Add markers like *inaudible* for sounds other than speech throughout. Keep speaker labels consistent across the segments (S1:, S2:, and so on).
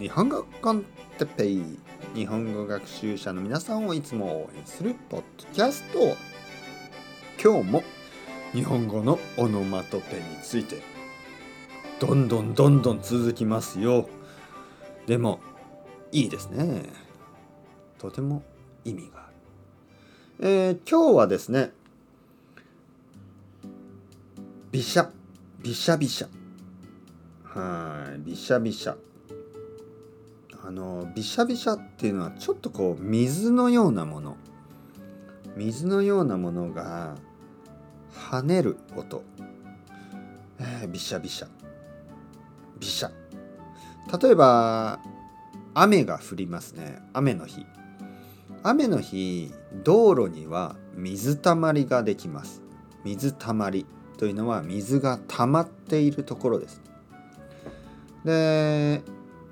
S1: 日本語コンテッペイ日本語学習者の皆さんをいつも応援するポッドキャスト。今日も日本語のオノマトペについてどんどんどんどん続きますよ。でもいいですね。とても意味がある、えー、今日はですねびしゃびしゃびしゃはいびしゃびしゃあのびしゃびしゃっていうのはちょっとこう水のようなもの。水のようなものが跳ねる音、えー、びしゃびしゃ。びしゃ。例えば雨が降りますね。雨の日。雨の日道路には水たまりができます。水たまりというのは水が溜まっているところです。で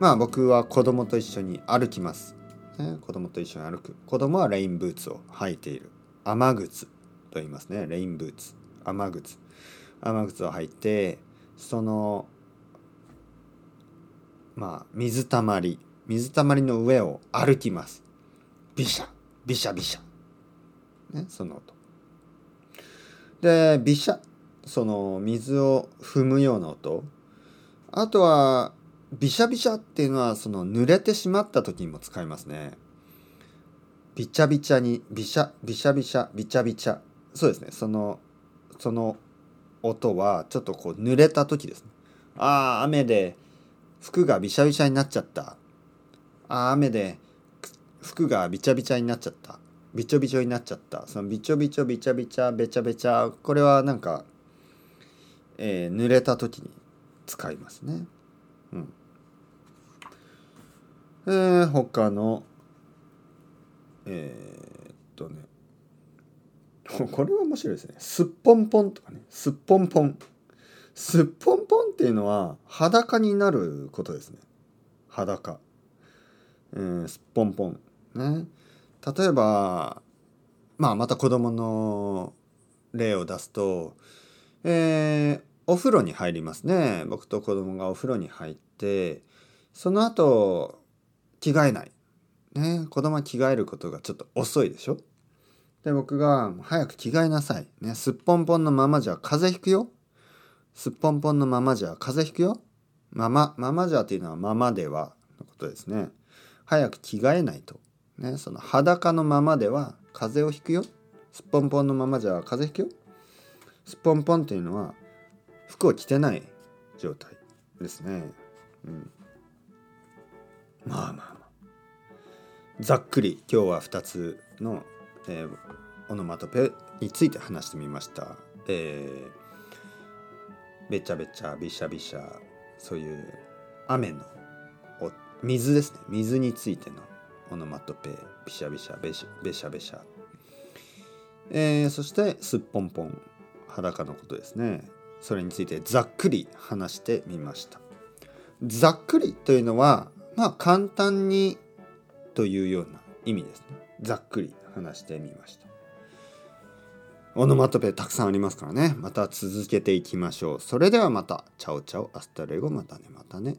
S1: まあ僕は子供と一緒に歩きます、ね、子供と一緒に歩く。子供はレインブーツを履いている。雨靴と言いますね。レインブーツ。雨靴。雨靴を履いてそのまあ水たまり。水たまりの上を歩きます。ビシャビシャビシャねその音。でビシャその水を踏むような音。あとはビシャビシャっていうのはその濡れてしまった時にも使いますね。ビチャビチャにビシャビシャビシャビチャビチャそうですねそのその音はちょっとこう濡れた時ですね。ああ雨で服がビシャビシャになっちゃった。ああ雨で服がビチャビチャになっちゃった。ビチョビチョになっちゃった。そのビチョビチョビチャビチャベチャベチャこれはなんか、えー、濡れた時に使いますね。うん。えー、他のえー、っとね *laughs* これは面白いですね。すっぽんぽんとかね。すっぽんぽん。すっぽんぽんっていうのは裸になることですね。裸。えー、すっぽんぽん。ね。例えば、まあまた子供の例を出すと、えー、お風呂に入りますね。僕と子供がお風呂に入って、その後、着替えない。ね、子供は着替えることがちょっと遅いでしょ？で、僕が、早く着替えなさい。ね、すっぽんぽんのままじゃ風邪ひくよ。すっぽんぽんのままじゃ風邪ひくよ。まま、ままじゃっていうのはままではのことですね。早く着替えないと。ね、その裸のままでは風邪をひくよ。すっぽんぽんのままじゃ風邪ひくよ。すっぽんぽんっていうのは服を着てない状態ですね。うん。まあまあまあ。ざっくり今日は2つの、えー、オノマトペについて話してみました。えー、べちゃべちゃびしゃびしゃそういう雨の水ですね水についてのオノマトペびしゃびしゃべしべしゃべしゃ、えー、そしてすっぽんぽん裸のことですねそれについてざっくり話してみましたざっくりというのはまあ簡単にというような意味ですね。ざっくり話してみました。オノマトペたくさんありますからね。また続けていきましょう。それではまた。 Chao chao。Hasta luego。またね。またね。